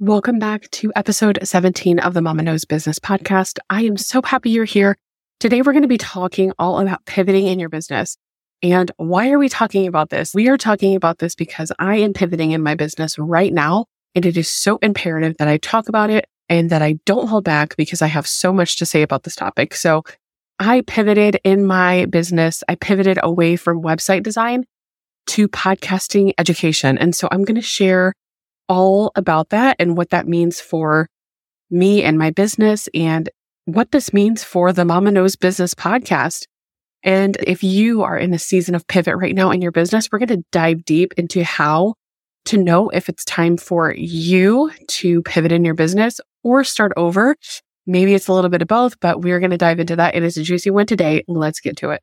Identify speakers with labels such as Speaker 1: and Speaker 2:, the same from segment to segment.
Speaker 1: Welcome back to episode 17 of the Mama Knows Business podcast. I am so happy you're here. Today, we're going to be talking all about pivoting in your business. And why are we talking about this? We are talking about this because I am pivoting in my business right now. And it is so imperative that I talk about it and that I don't hold back because I have so much to say about this topic. So I pivoted in my business. I pivoted away from website design to podcasting education. And so I'm going to share all about that and what that means for me and my business and what this means for the Mama Knows Business podcast. And if you are in a season of pivot right now in your business, we're going to dive deep into how to know if it's time for you to pivot in your business or start over. Maybe it's a little bit of both, but we're going to dive into that. It is a juicy one today. Let's get to it.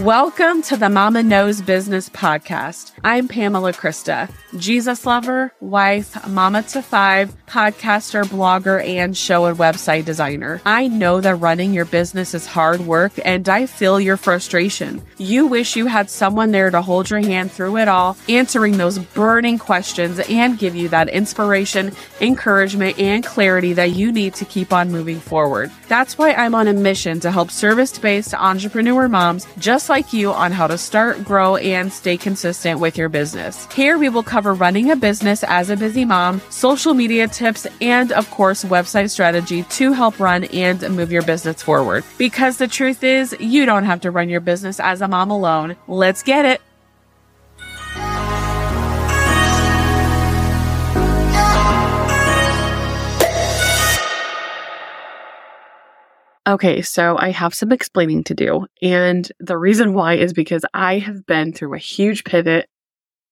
Speaker 1: Welcome to the Mama Knows Business Podcast. I'm Pamela Krista, Jesus lover, wife, mama to five, podcaster, blogger, and show and website designer. I know that running your business is hard work and I feel your frustration. You wish you had someone there to hold your hand through it all, answering those burning questions and give you that inspiration, encouragement, and clarity that you need to keep on moving forward. That's why I'm on a mission to help service based entrepreneur moms just like you on how to start, grow, and stay consistent with your business. Here we will cover running a business as a busy mom, social media tips, and of course, website strategy to help run and move your business forward. Because the truth is, you don't have to run your business as a mom alone. Let's get it. Okay, so I have some explaining to do. And the reason why is because I have been through a huge pivot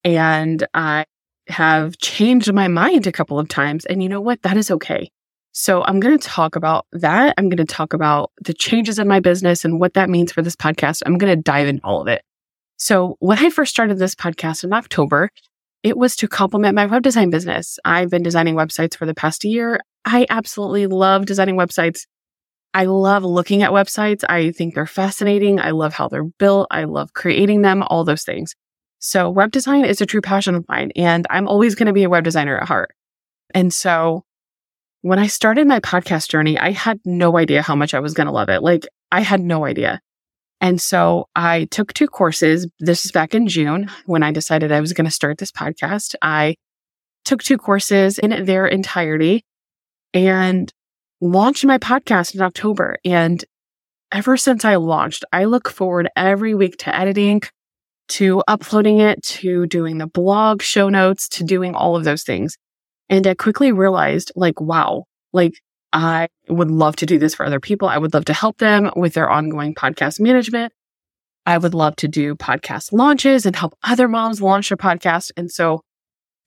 Speaker 1: and I have changed my mind a couple of times. And you know what? That is okay. So I'm going to talk about that. I'm going to talk about the changes in my business and what that means for this podcast. I'm going to dive into all of it. So when I first started this podcast in October, it was to complement my web design business. I've been designing websites for the past year. I absolutely love designing websites. I love looking at websites. I think they're fascinating. I love how they're built. I love creating them, all those things. So web design is a true passion of mine and I'm always going to be a web designer at heart. And so when I started my podcast journey, I had no idea how much I was going to love it. Like I had no idea. And so I took two courses. This is back in June when I decided I was going to start this podcast. I took two courses in their entirety and launched my podcast in October. And ever since I launched, I look forward every week to editing, to uploading it, to doing the blog show notes, to doing all of those things. And I quickly realized like, wow, like I would love to do this for other people. I would love to help them with their ongoing podcast management. I would love to do podcast launches and help other moms launch a podcast. And so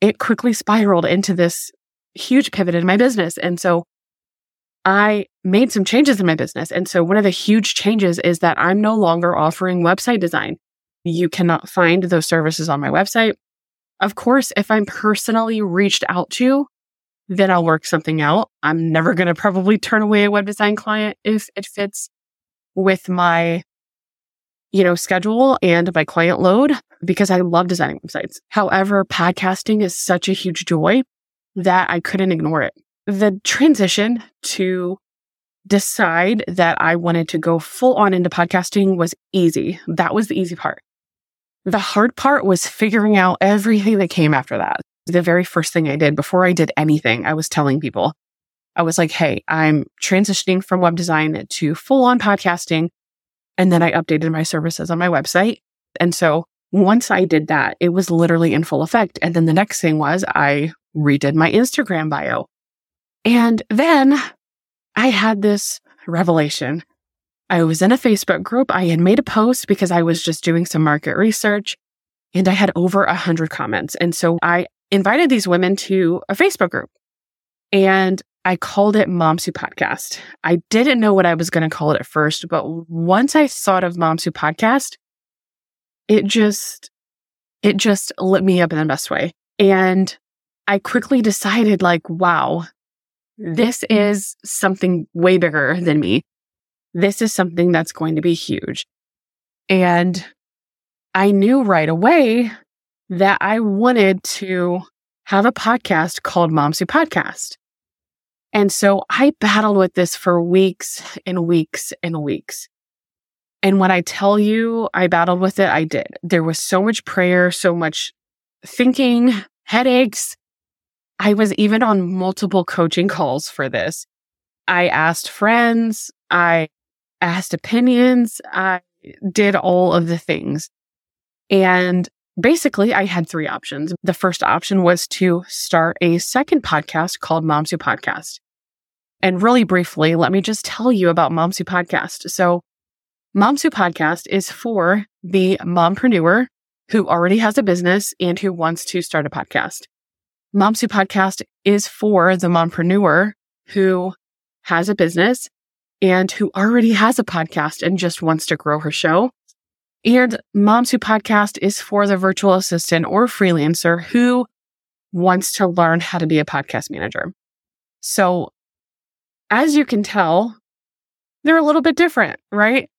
Speaker 1: it quickly spiraled into this huge pivot in my business. And so I made some changes in my business. And so one of the huge changes is that I'm no longer offering website design. You cannot find those services on my website. Of course, if I'm personally reached out to, then I'll work something out. I'm never going to probably turn away a web design client if it fits with my, you know, schedule and my client load because I love designing websites. However, podcasting is such a huge joy that I couldn't ignore it the transition to decide that I wanted to go full on into podcasting was easy. That was the easy part. The hard part was figuring out everything that came after that. The very first thing I did before I did anything, I was telling people, I was like, Hey, I'm transitioning from web design to full on podcasting. And then I updated my services on my website. And so once I did that, it was literally in full effect. And then the next thing was I redid my Instagram bio. And then I had this revelation. I was in a Facebook group. I had made a post because I was just doing some market research and I had over a hundred comments. And so I invited these women to a Facebook group and I called it Moms Who Podcast. I didn't know what I was going to call it at first, but once I thought of Moms Who Podcast, it just, it just lit me up in the best way. And I quickly decided like, wow, this mm-hmm. is something way bigger than me. This is something that's going to be huge. And I knew right away that I wanted to have a podcast called Moms Who Podcast. And so I battled with this for weeks and weeks and weeks. And when I tell you I battled with it, I did. There was so much prayer, so much thinking, headaches. I was even on multiple coaching calls for this. I asked friends, I asked opinions, I did all of the things. And basically, I had three options. The first option was to start a second podcast called Moms Who Podcast. And really briefly, let me just tell you about Moms Who Podcast. So, Moms Who Podcast is for the mompreneur who already has a business and who wants to start a podcast. Moms Who Podcast is for the mompreneur who has a business and who already has a podcast and just wants to grow her show. And Moms Who Podcast is for the virtual assistant or freelancer who wants to learn how to be a podcast manager. So as you can tell, they're a little bit different, right?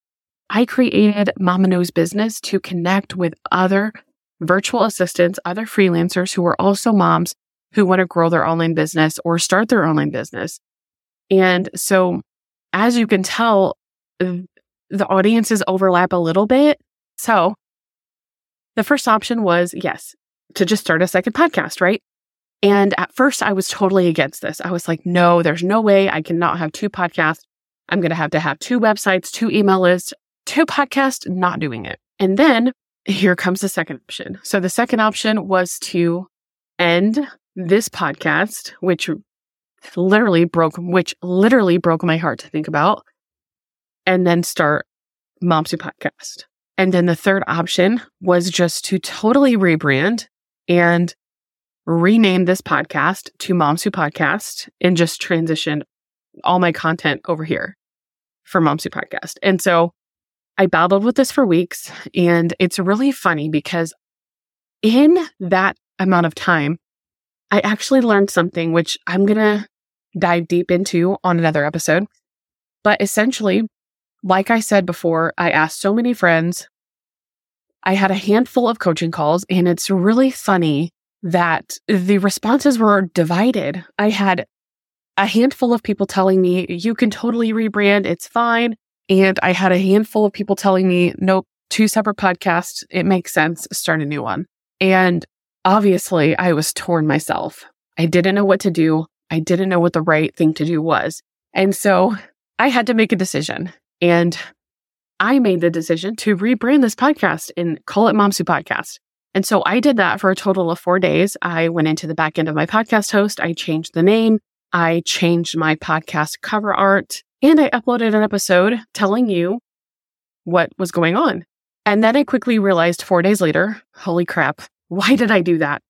Speaker 1: I created Mama Knows Business to connect with other virtual assistants, other freelancers who are also moms who want to grow their online business or start their online business. And so, as you can tell, the audiences overlap a little bit. So, the first option was yes, to just start a second podcast, right? And at first, I was totally against this. I was like, no, there's no way I cannot have two podcasts. I'm going to have to have two websites, two email lists, two podcasts, not doing it. And then here comes the second option. So the second option was to end this podcast, which literally broke, which literally broke my heart to think about, and then start Moms Who Podcast. And then the third option was just to totally rebrand and rename this podcast to Moms Who Podcast and just transition all my content over here for Moms Who Podcast. And so I battled with this for weeks and it's really funny because in that amount of time, I actually learned something which I'm going to dive deep into on another episode. But essentially, like I said before, I asked so many friends. I had a handful of coaching calls, and it's really funny that the responses were divided. I had a handful of people telling me, you can totally rebrand, it's fine. And I had a handful of people telling me, nope, two separate podcasts, it makes sense, start a new one. And obviously, I was torn myself. I didn't know what to do. I didn't know what the right thing to do was. And so I had to make a decision. And I made the decision to rebrand this podcast and call it Moms Who Podcast. And so I did that for a total of four days. I went into the back end of my podcast host. I changed the name. I changed my podcast cover art and I uploaded an episode telling you what was going on. And then I quickly realized four days later, holy crap, why did I do that?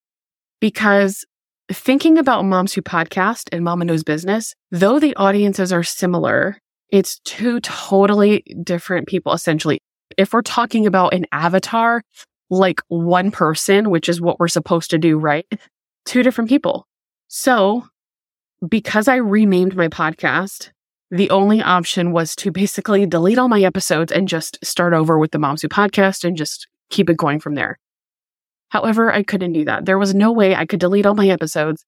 Speaker 1: Because thinking about Moms Who Podcast and Mama Knows Business, though the audiences are similar, it's two totally different people, essentially. If we're talking about an avatar, like one person, which is what we're supposed to do, right? Two different people. So, because I renamed my podcast, the only option was to basically delete all my episodes and just start over with the Moms Who podcast and just keep it going from there. However, I couldn't do that. There was no way I could delete all my episodes.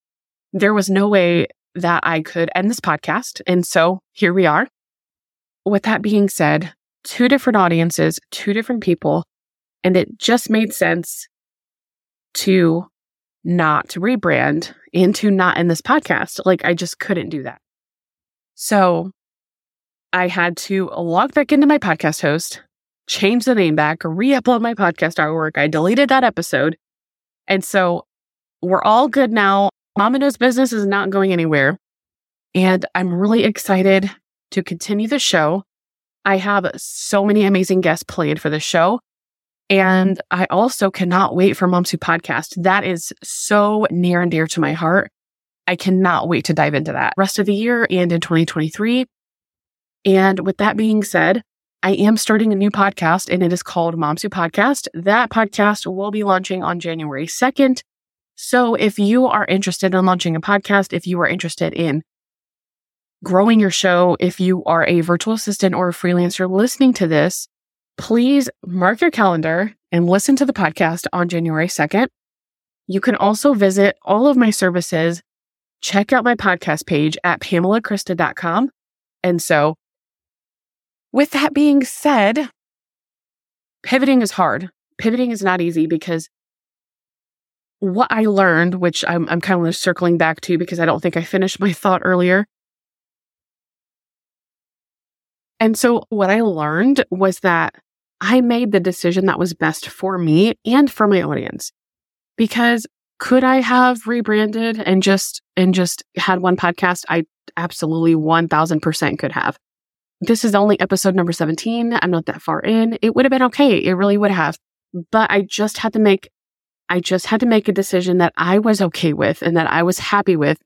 Speaker 1: There was no way that I could end this podcast. And so here we are. With that being said, two different audiences, two different people, and it just made sense to not rebrand and to not end this podcast. Like I just couldn't do that. So I had to log back into my podcast host, change the name back, re upload my podcast artwork. I deleted that episode. And so we're all good now. Mama Knows Business is not going anywhere. And I'm really excited to continue the show. I have so many amazing guests planned for the show. And I also cannot wait for Moms Who Podcast. That is so near and dear to my heart. I cannot wait to dive into that rest of the year and in 2023. And with that being said, I am starting a new podcast and it is called Moms Who Podcast. That podcast will be launching on January 2nd. So if you are interested in launching a podcast, if you are interested in growing your show, if you are a virtual assistant or a freelancer listening to this, please mark your calendar and listen to the podcast on January 2nd. You can also visit all of my services. Check out my podcast page at pamelakrista.com. And so, with that being said, pivoting is hard. Pivoting is not easy because what I learned, which I'm, I'm kind of circling back to because I don't think I finished my thought earlier. And so, what I learned was that I made the decision that was best for me and for my audience. Because could I have rebranded and just and just had one podcast? I absolutely 1000% could have. This is only episode number 17. I'm not that far in. It would have been okay. It really would have. But I just had to make I just had to make a decision that I was okay with and that I was happy with,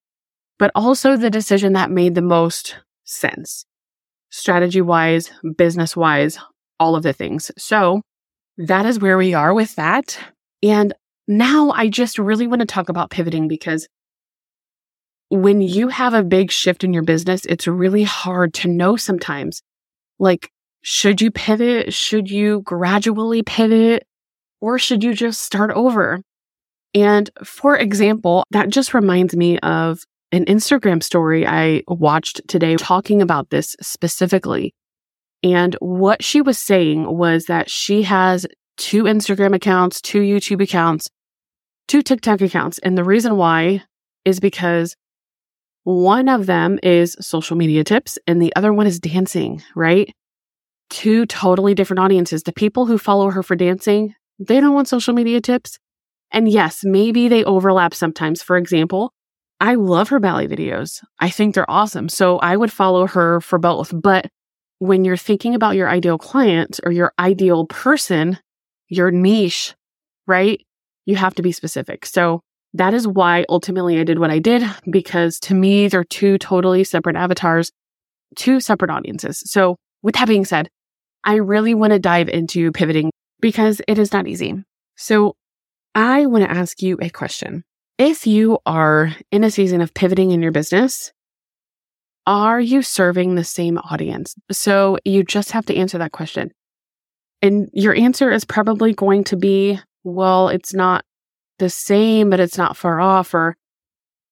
Speaker 1: but also the decision that made the most sense. Strategy wise, business wise, all of the things. So that is where we are with that. And now I just really want to talk about pivoting because when you have a big shift in your business, it's really hard to know sometimes. Like, should you pivot? Should you gradually pivot? Or should you just start over? And for example, that just reminds me of an Instagram story I watched today talking about this specifically. And what she was saying was that she has two Instagram accounts, two YouTube accounts, two TikTok accounts. And the reason why is because one of them is social media tips and the other one is dancing, right? Two totally different audiences. The people who follow her for dancing, they don't want social media tips. And yes, maybe they overlap sometimes. For example, I love her ballet videos. I think they're awesome. So I would follow her for both. But when you're thinking about your ideal client or your ideal person, your niche, right? You have to be specific. So that is why ultimately I did what I did because to me, they're two totally separate avatars, two separate audiences. So with that being said, I really want to dive into pivoting because it is not easy. So I want to ask you a question. If you are in a season of pivoting in your business, are you serving the same audience? So you just have to answer that question. And your answer is probably going to be, well, it's not the same, but it's not far off. Or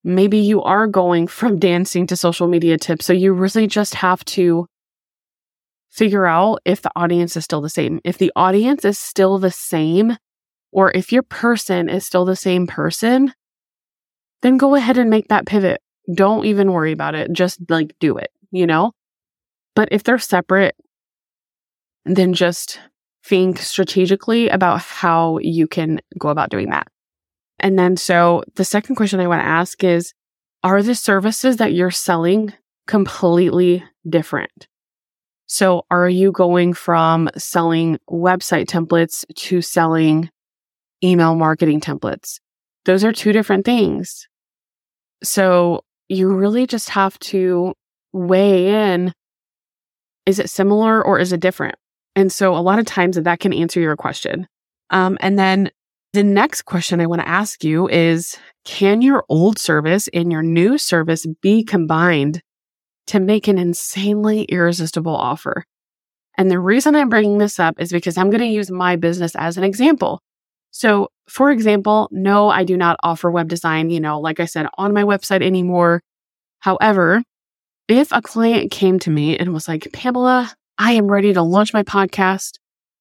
Speaker 1: maybe you are going from dancing to social media tips. So you really just have to figure out if the audience is still the same. If the audience is still the same, or if your person is still the same person, then go ahead and make that pivot. Don't even worry about it. Just like do it, you know? But if they're separate, then just think strategically about how you can go about doing that. And then, so the second question I want to ask is Are the services that you're selling completely different? So, are you going from selling website templates to selling email marketing templates? Those are two different things. So, you really just have to weigh in is it similar or is it different? And so a lot of times that can answer your question. Um, and then the next question I want to ask you is Can your old service and your new service be combined to make an insanely irresistible offer? And the reason I'm bringing this up is because I'm going to use my business as an example. So, for example, no, I do not offer web design, you know, like I said, on my website anymore. However, if a client came to me and was like, Pamela, I am ready to launch my podcast,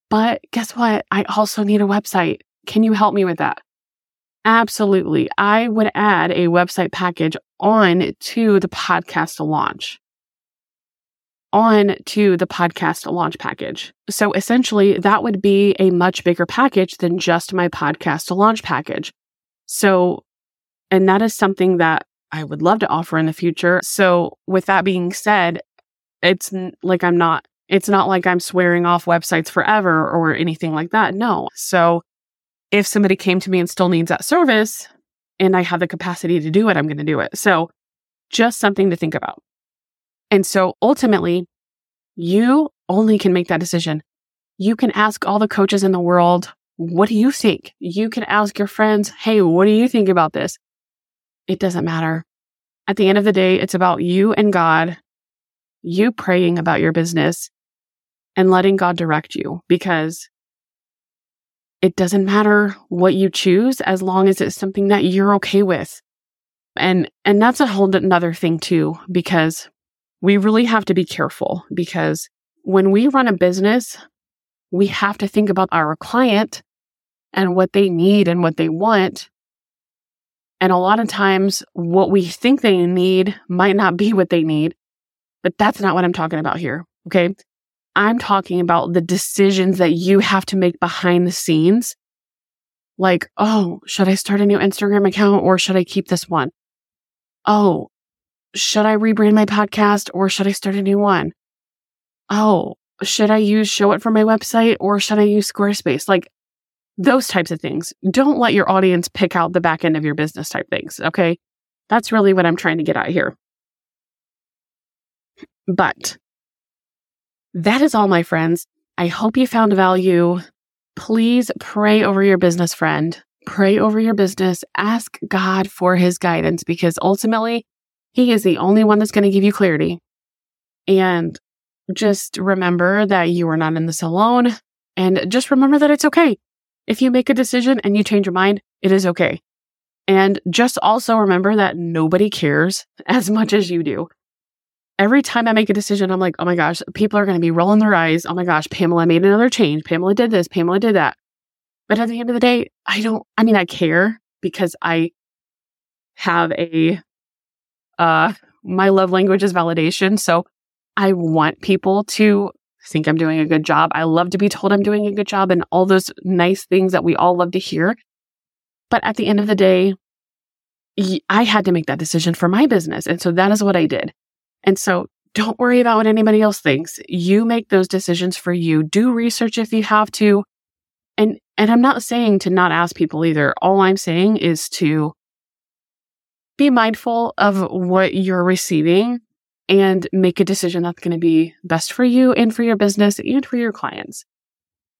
Speaker 1: but guess what? I also need a website. Can you help me with that? Absolutely. I would add a website package on to the podcast launch on to the podcast launch package. So essentially, that would be a much bigger package than just my podcast launch package. So, and that is something that I would love to offer in the future. So, with that being said, it's like I'm not, it's not like I'm swearing off websites forever or anything like that. No. So, if somebody came to me and still needs that service and I have the capacity to do it, I'm going to do it. So, just something to think about. And so ultimately, you only can make that decision. You can ask all the coaches in the world, what do you think? You can ask your friends, hey, what do you think about this? It doesn't matter. At the end of the day, it's about you and God, you praying about your business, and letting God direct you because it doesn't matter what you choose as long as it's something that you're okay with. And, and that's a whole another thing too, because we really have to be careful because when we run a business, we have to think about our client and what they need and what they want. And a lot of times, what we think they need might not be what they need, but that's not what I'm talking about here. Okay. I'm talking about the decisions that you have to make behind the scenes. Like, oh, should I start a new Instagram account or should I keep this one? Oh, should I rebrand my podcast or should I start a new one? Oh, should I use Showit for my website or should I use Squarespace? Like those types of things. Don't let your audience pick out the back end of your business type things. Okay. That's really what I'm trying to get at here. But that is all, my friends. I hope you found value. Please pray over your business friend. Pray over your business. Ask God for his guidance because ultimately, he is the only one that's going to give you clarity. And just remember that you are not in this alone. And just remember that it's okay. If you make a decision and you change your mind, it is okay. And just also remember that nobody cares as much as you do every time I make a decision, I'm like, oh my gosh, people are going to be rolling their eyes. Oh my gosh, Pamela made another change. Pamela did this. Pamela did that. But at the end of the day, I don't, I mean, I care because I have a, uh, my love language is validation. So I want people to think I'm doing a good job. I love to be told I'm doing a good job and all those nice things that we all love to hear. But at the end of the day, I had to make that decision for my business. And so that is what I did. And so don't worry about what anybody else thinks. You make those decisions for you. Do research if you have to. And and I'm not saying to not ask people either. All I'm saying is to be mindful of what you're receiving and make a decision that's going to be best for you and for your business and for your clients.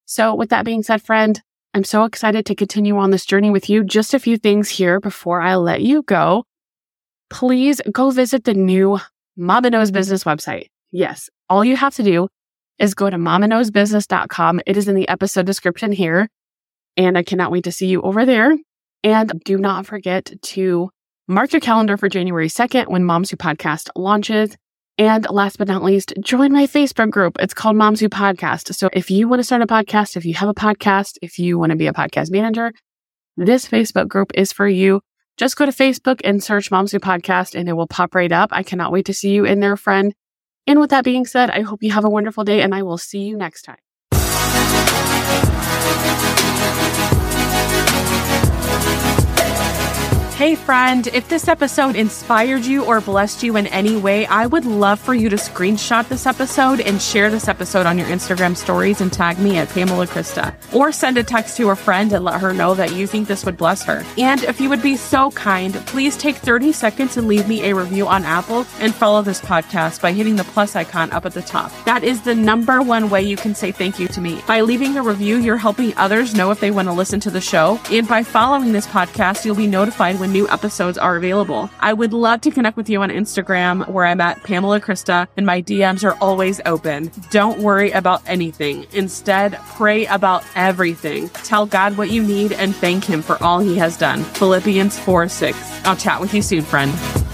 Speaker 1: So with that being said, friend, I'm so excited to continue on this journey with you. Just a few things here before I let you go. Please go visit the new Mama Knows mm-hmm. Business website. Yes, all you have to do is go to mamaknowsbusiness.com. It is in the episode description here. And I cannot wait to see you over there. And do not forget to mark your calendar for January 2nd when Moms Who Podcast launches. And last but not least, join my Facebook group. It's called Moms Who Podcast. So if you want to start a podcast, if you have a podcast, if you want to be a podcast manager, this Facebook group is for you. Just go to Facebook and search Moms Who Podcast and it will pop right up. I cannot wait to see you in there, friend. And with that being said, I hope you have a wonderful day and I will see you next time. Hey, friend, if this episode inspired you or blessed you in any way, I would love for you to screenshot this episode and share this episode on your Instagram stories and tag me at Pamela Krista. Or send a text to a friend and let her know that you think this would bless her. And if you would be so kind, please take 30 seconds and leave me a review on Apple and follow this podcast by hitting the plus icon up at the top. That is the number one way you can say thank you to me. By leaving a review, you're helping others know if they want to listen to the show. And by following this podcast, you'll be notified when when new episodes are available. I would love to connect with you on Instagram where I'm at Pamela Krista and my DMs are always open. Don't worry about anything. Instead, pray about everything. Tell God what you need and thank Him for all He has done. Philippians 4 6. I'll chat with you soon, friend.